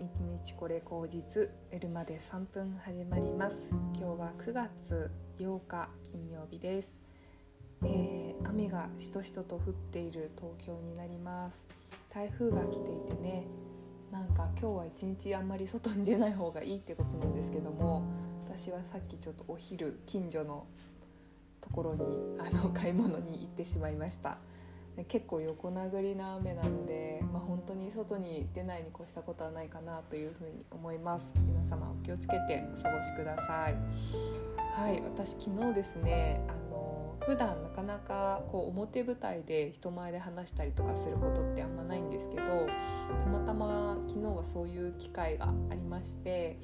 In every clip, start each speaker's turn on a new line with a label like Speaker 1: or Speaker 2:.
Speaker 1: 日日これ口実寝るまで3分始まります。今日は9月8日金曜日です、えー、雨がしとしとと降っている東京になります。台風が来ていてねなんか今日は一日あんまり外に出ない方がいいってことなんですけども私はさっきちょっとお昼近所のところにあの買い物に行ってしまいました。結構横殴りな雨なので、まあ、本当に外に出ないに越したことはないかなというふうに思います。皆様お気をつけてお過ごしください。はい私昨日ですねあの普段なかなかこう表舞台で人前で話したりとかすることってあんまないんですけどたまたま昨日はそういう機会がありまして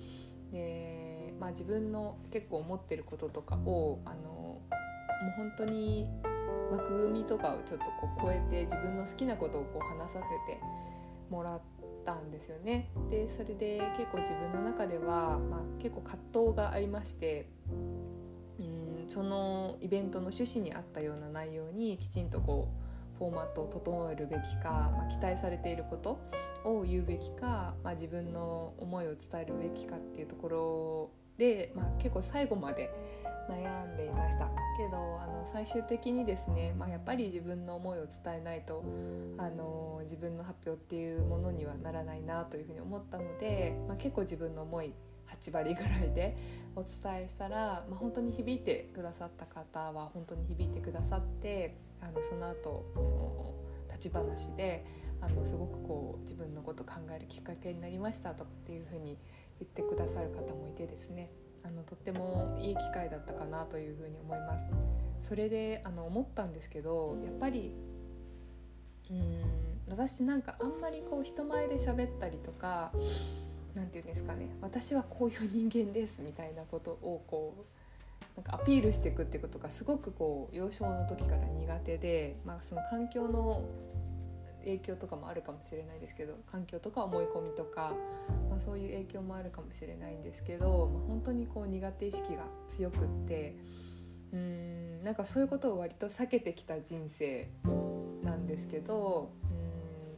Speaker 1: で、まあ、自分の結構思ってることとかをあのもう本当に枠組みとかをちょっとこう超えて自分の好きなことをこう話させてもらったんですよね。でそれで結構自分の中では、まあ、結構葛藤がありましてうんそのイベントの趣旨に合ったような内容にきちんとこうフォーマットを整えるべきか、まあ、期待されていることを言うべきか、まあ、自分の思いを伝えるべきかっていうところで、まあ、結構最後まで悩んでいました。けどあの最終的にですね、まあ、やっぱり自分の思いを伝えないとあの自分の発表っていうものにはならないなというふうに思ったので、まあ、結構自分の思い8割ぐらいで お伝えしたら、まあ、本当に響いてくださった方は本当に響いてくださってあのその後立ち話であのすごくこう自分のこと考えるきっかけになりましたとかっていうふうに言ってくださる方もいてですねあのとってもいい機会だったかなというふうに思います。それであの思ったんですけどやっぱりうん私なんかあんまりこう人前で喋ったりとか何て言うんですかね私はこういう人間ですみたいなことをこうなんかアピールしていくってことがすごくこう幼少の時から苦手で、まあ、その環境の影響とかもあるかもしれないですけど環境とか思い込みとか、まあ、そういう影響もあるかもしれないんですけど、まあ、本当にこう苦手意識が強くってうーんなんかそういうことを割と避けてきた人生なんですけどうん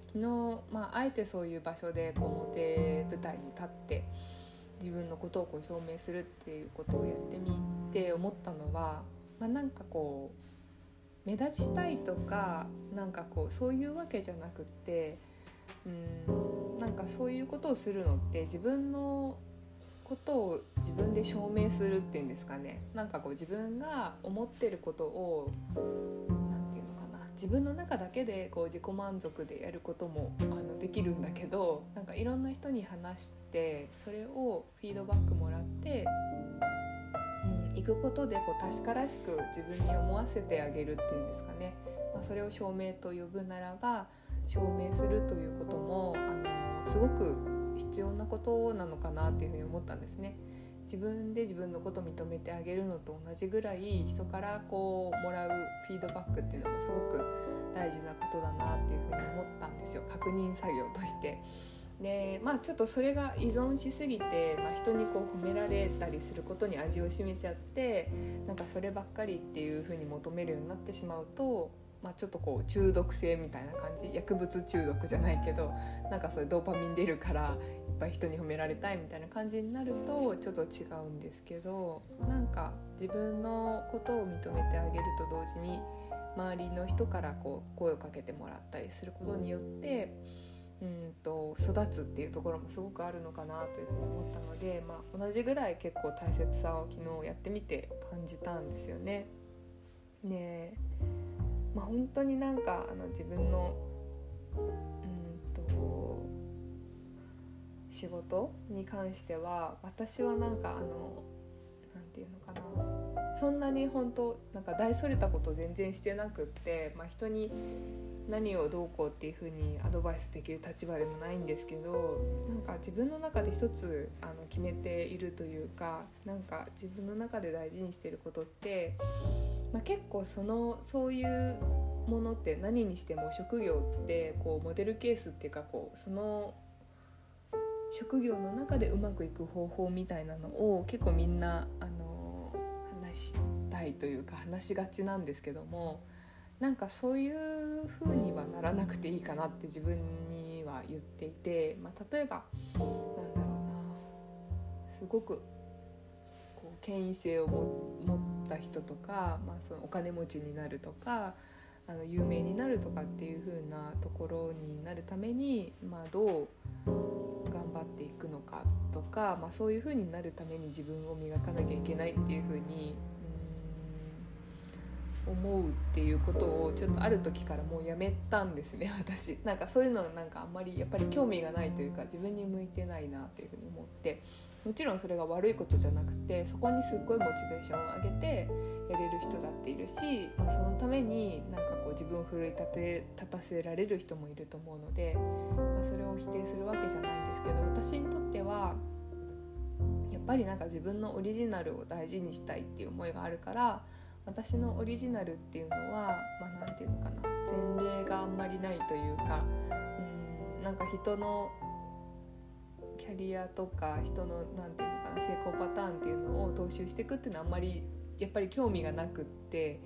Speaker 1: 昨日、まあ、あえてそういう場所でこう表舞台に立って自分のことをこう表明するっていうことをやってみて思ったのは、まあ、なんかこう目立ちたいとかなんかこうそういうわけじゃなくってうんなんかそういうことをするのって自分のことを自分で証明するっていうんですかね。なんかこう自分が思ってることを何て言うのかな。自分の中だけでこう自己満足でやることもあのできるんだけどなんかいろんな人に話してそれをフィードバックもらって行くことでこう確からしく自分に思わせてあげるっていうんですかね、まあ、それを証明と呼ぶならば証明するということもあのすごく必要なことなのかなっていうふうに思ったんですね。自分で自分のことを認めてあげるのと同じぐらい人からこうもらうフィードバックっていうのもすごく大事なことだなっていうふうに思ったんですよ確認作業として。でまあちょっとそれが依存しすぎて、まあ、人にこう褒められたりすることに味を占めちゃってなんかそればっかりっていうふうに求めるようになってしまうと、まあ、ちょっとこう中毒性みたいな感じ薬物中毒じゃないけどなんかそういうドーパミン出るからいっぱい人に褒められたいみたいな感じになるとちょっと違うんですけどなんか自分のことを認めてあげると同時に周りの人からこう声をかけてもらったりすることによってうんと育つっていうところもすごくあるのかなというふうに思ったので、まあ、同じぐらい結構大切さを昨日やってみて感じたんですよね。で、まあ、本当になんかあの自分のうんと仕事に関しては私はなんかあのなんていうのかなそんなに本当なんか大それたこと全然してなくって、まあ、人に何をどうこうっていう風にアドバイスできる立場でもないんですけどなんか自分の中で一つあの決めているというかなんか自分の中で大事にしてることって、まあ、結構そのそういうものって何にしても職業ってこうモデルケースっていうかこうその職業の中でうまくいく方法みたいなのを結構みんなあの話したいというか話しがちなんですけども。なんかそういう風にはならなくていいかなって自分には言っていて、まあ、例えばなんだろうなすごくこう権威性を持った人とか、まあ、そのお金持ちになるとかあの有名になるとかっていう風なところになるために、まあ、どう頑張っていくのかとか、まあ、そういう風になるために自分を磨かなきゃいけないっていう風に思うっていうことをちょっとある時からもうやめたんですね 私。なんかそういうのなんかあんまりやっぱり興味がないというか自分に向いてないなっていうふうに思って。もちろんそれが悪いことじゃなくてそこにすっごいモチベーションを上げてやれる人だっているし、まあ、そのためになんかこう自分を奮い立て立たせられる人もいると思うので、まあ、それを否定するわけじゃないんですけど私にとってはやっぱりなんか自分のオリジナルを大事にしたいっていう思いがあるから私のオリジナルっていうのはまあ、て言うのかな前例があんまりないというかうんなんか人のキャリアとか人の何て言うのかな成功パターンっていうのを踏襲していくっていうのはあんまりやっぱり興味がなくって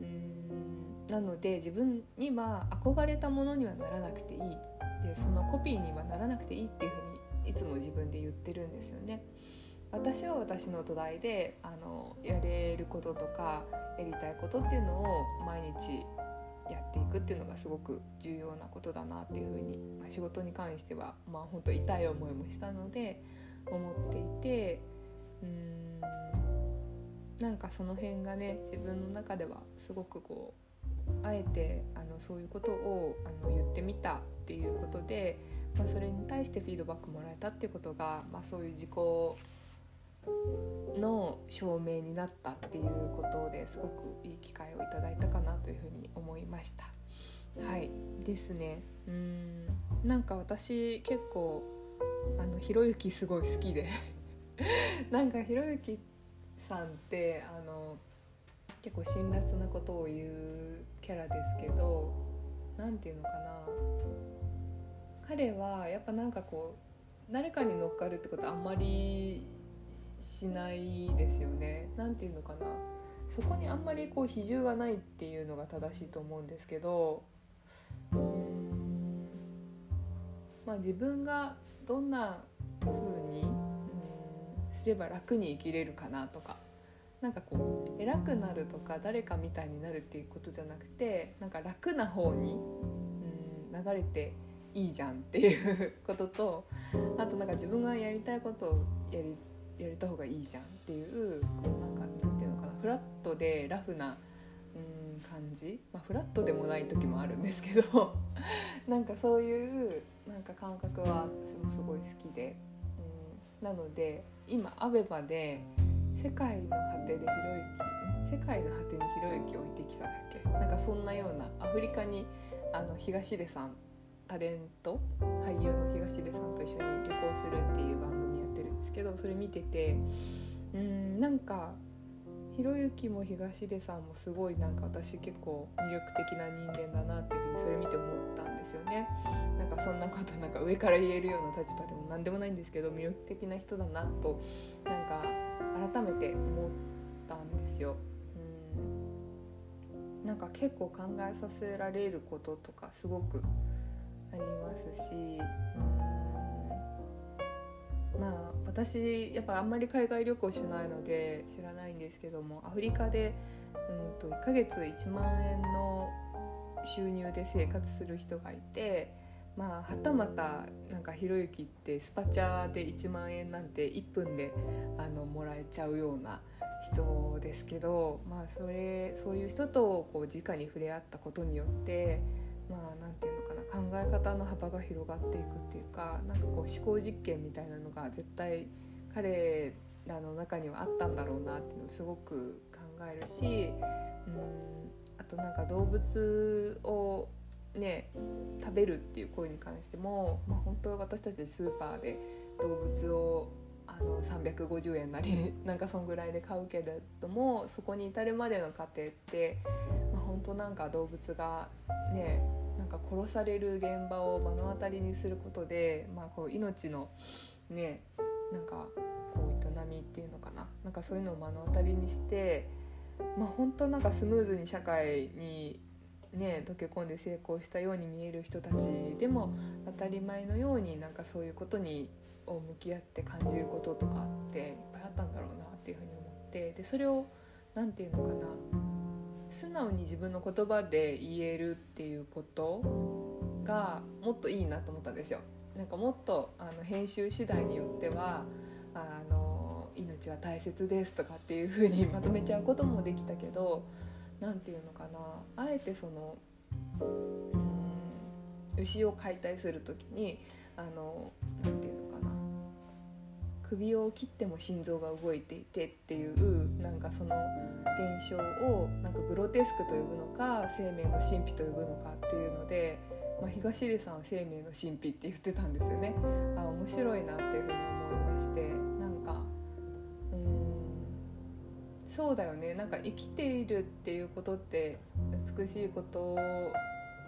Speaker 1: うんなので自分には憧れたものにはならなくていいでそのコピーにはならなくていいっていうふうにいつも自分で言ってるんですよね。私は私の土台であのやれることとかやりたいことっていうのを毎日やっていくっていうのがすごく重要なことだなっていうふうに、まあ、仕事に関してはまあ本当痛い思いもしたので思っていてうんなんかその辺がね自分の中ではすごくこうあえてあのそういうことをあの言ってみたっていうことで、まあ、それに対してフィードバックもらえたっていうことが、まあ、そういう自己の証明になったっていうことですごくいい機会をいただいたかなというふうに思いました。はい。ですね。うん。なんか私結構あのひろゆきすごい好きで。なんかひろゆきさんってあの結構辛辣なことを言うキャラですけど何て言うのかな。彼はやっぱなんかこう誰かに乗っかるってことあんまりしないですよね。何て言うのかな。そこにあんまりこう比重がないっていうのが正しいと思うんですけど。まあ自分がどんな風にうんすれば楽に生きれるかなとか。なんかこう偉くなるとか誰かみたいになるっていうことじゃなくてなんか楽な方にうん流れていいじゃんっていうこととあとなんか自分がやりたいことをやりやれた方がいいじゃんっていうこうなんかなんていうのかなフラットでラフなうん感じ、まあ、フラットでもない時もあるんですけど なんかそういうなんか感覚は私もすごい好きで、うん、なので今アベマで「世界の果てでひろゆき」世界の果てにひろゆき置いてきただっけ？なんかそんなようなアフリカにあの東出さんタレント俳優の東出さんと一緒に旅行するっていう番組ですけどそれ見ててうんなんかひろゆきも東出さんもすごいなんか私結構魅力的な人間だなっていうふうにそれ見て思ったんですよね。なんかそんなことなんか上から言えるような立場でも何でもないんですけど魅力的な人だなとなんか改めて思ったんですよ。うん。なんか結構考えさせられることとかすごくありますしうん。まあ私やっぱあんまり海外旅行しないので知らないんですけどもアフリカで、うんと、1ヶ月1万円の収入で生活する人がいてまあはたまたなんかひろゆきってスパチャで1万円なんて1分であのもらえちゃうような人ですけどまあそれそういう人とこう直に触れ合ったことによってまあ何て言うの考え方の幅が広がっていくっていうかなんかこう思考実験みたいなのが絶対彼らの中にはあったんだろうなっていうのをすごく考えるしうんあとなんか動物をね食べるっていう行為に関しても、まあ、本当は私たちスーパーで動物をあの350円なり なんかそんぐらいで買うけれどもそこに至るまでの過程って、まあ、本当なんか動物がねなんか殺される現場を目の当たりにすることで、まあ、こう命のねなんかこう営みっていうのかな。なんかそういうのを目の当たりにして、まあ、本当なんかスムーズに社会にね溶け込んで成功したように見える人たちでも当たり前のようになんかそういうことにを向き合って感じることとかっていっぱいあったんだろうなっていうふうに思ってでそれを何て言うのかな。素直に自分の言葉で言えるっていうことがもっといいなと思ったんですよ。なんかもっとあの編集次第によってはあの命は大切ですとかっていう風にまとめちゃうこともできたけど何て言うのかなあえてそのうん牛を解体する時にあの何て言うの首を切っても心臓が動いていてっていうなんかその現象をなんかグロテスクと呼ぶのか生命の神秘と呼ぶのかっていうので、まあ、東出さんは生命の神秘って言ってたんですよね。あ面白いなっていうふうに思いましてなんかうんそうだよねなんか生きているっていうことって美しいこと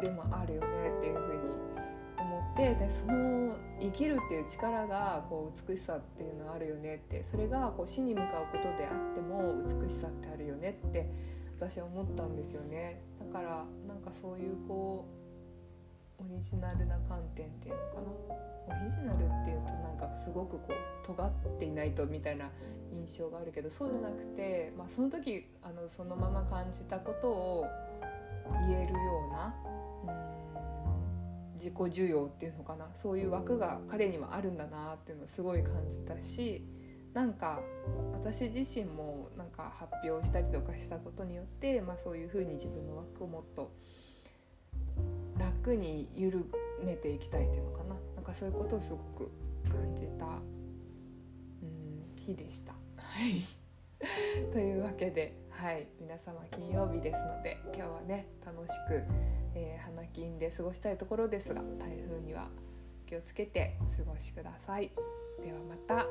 Speaker 1: でもあるよねっていうふうにでその生きるっていう力がこう美しさっていうのはあるよねってそれがこう死に向かうことであっても美しさってあるよねって私は思ったんですよね。だからなんかそういうこうオリジナルな観点っていうのかな。オリジナルっていうとなんかすごくこう尖っていないとみたいな印象があるけどそうじゃなくて、まあ、その時あのそのまま感じたことを言えるような自己需要っていうのかなそういう枠が彼にはあるんだなっていうのをすごい感じたしなんか私自身もなんか発表したりとかしたことによって、まあ、そういうふうに自分の枠をもっと楽に緩めていきたいっていうのかな。なんかそういうことをすごく感じた、うん、日でした。はい。というわけで、はい、皆様金曜日ですので今日はね楽しくえー、花金で過ごしたいところですが台風には気をつけてお過ごしください。ではまた。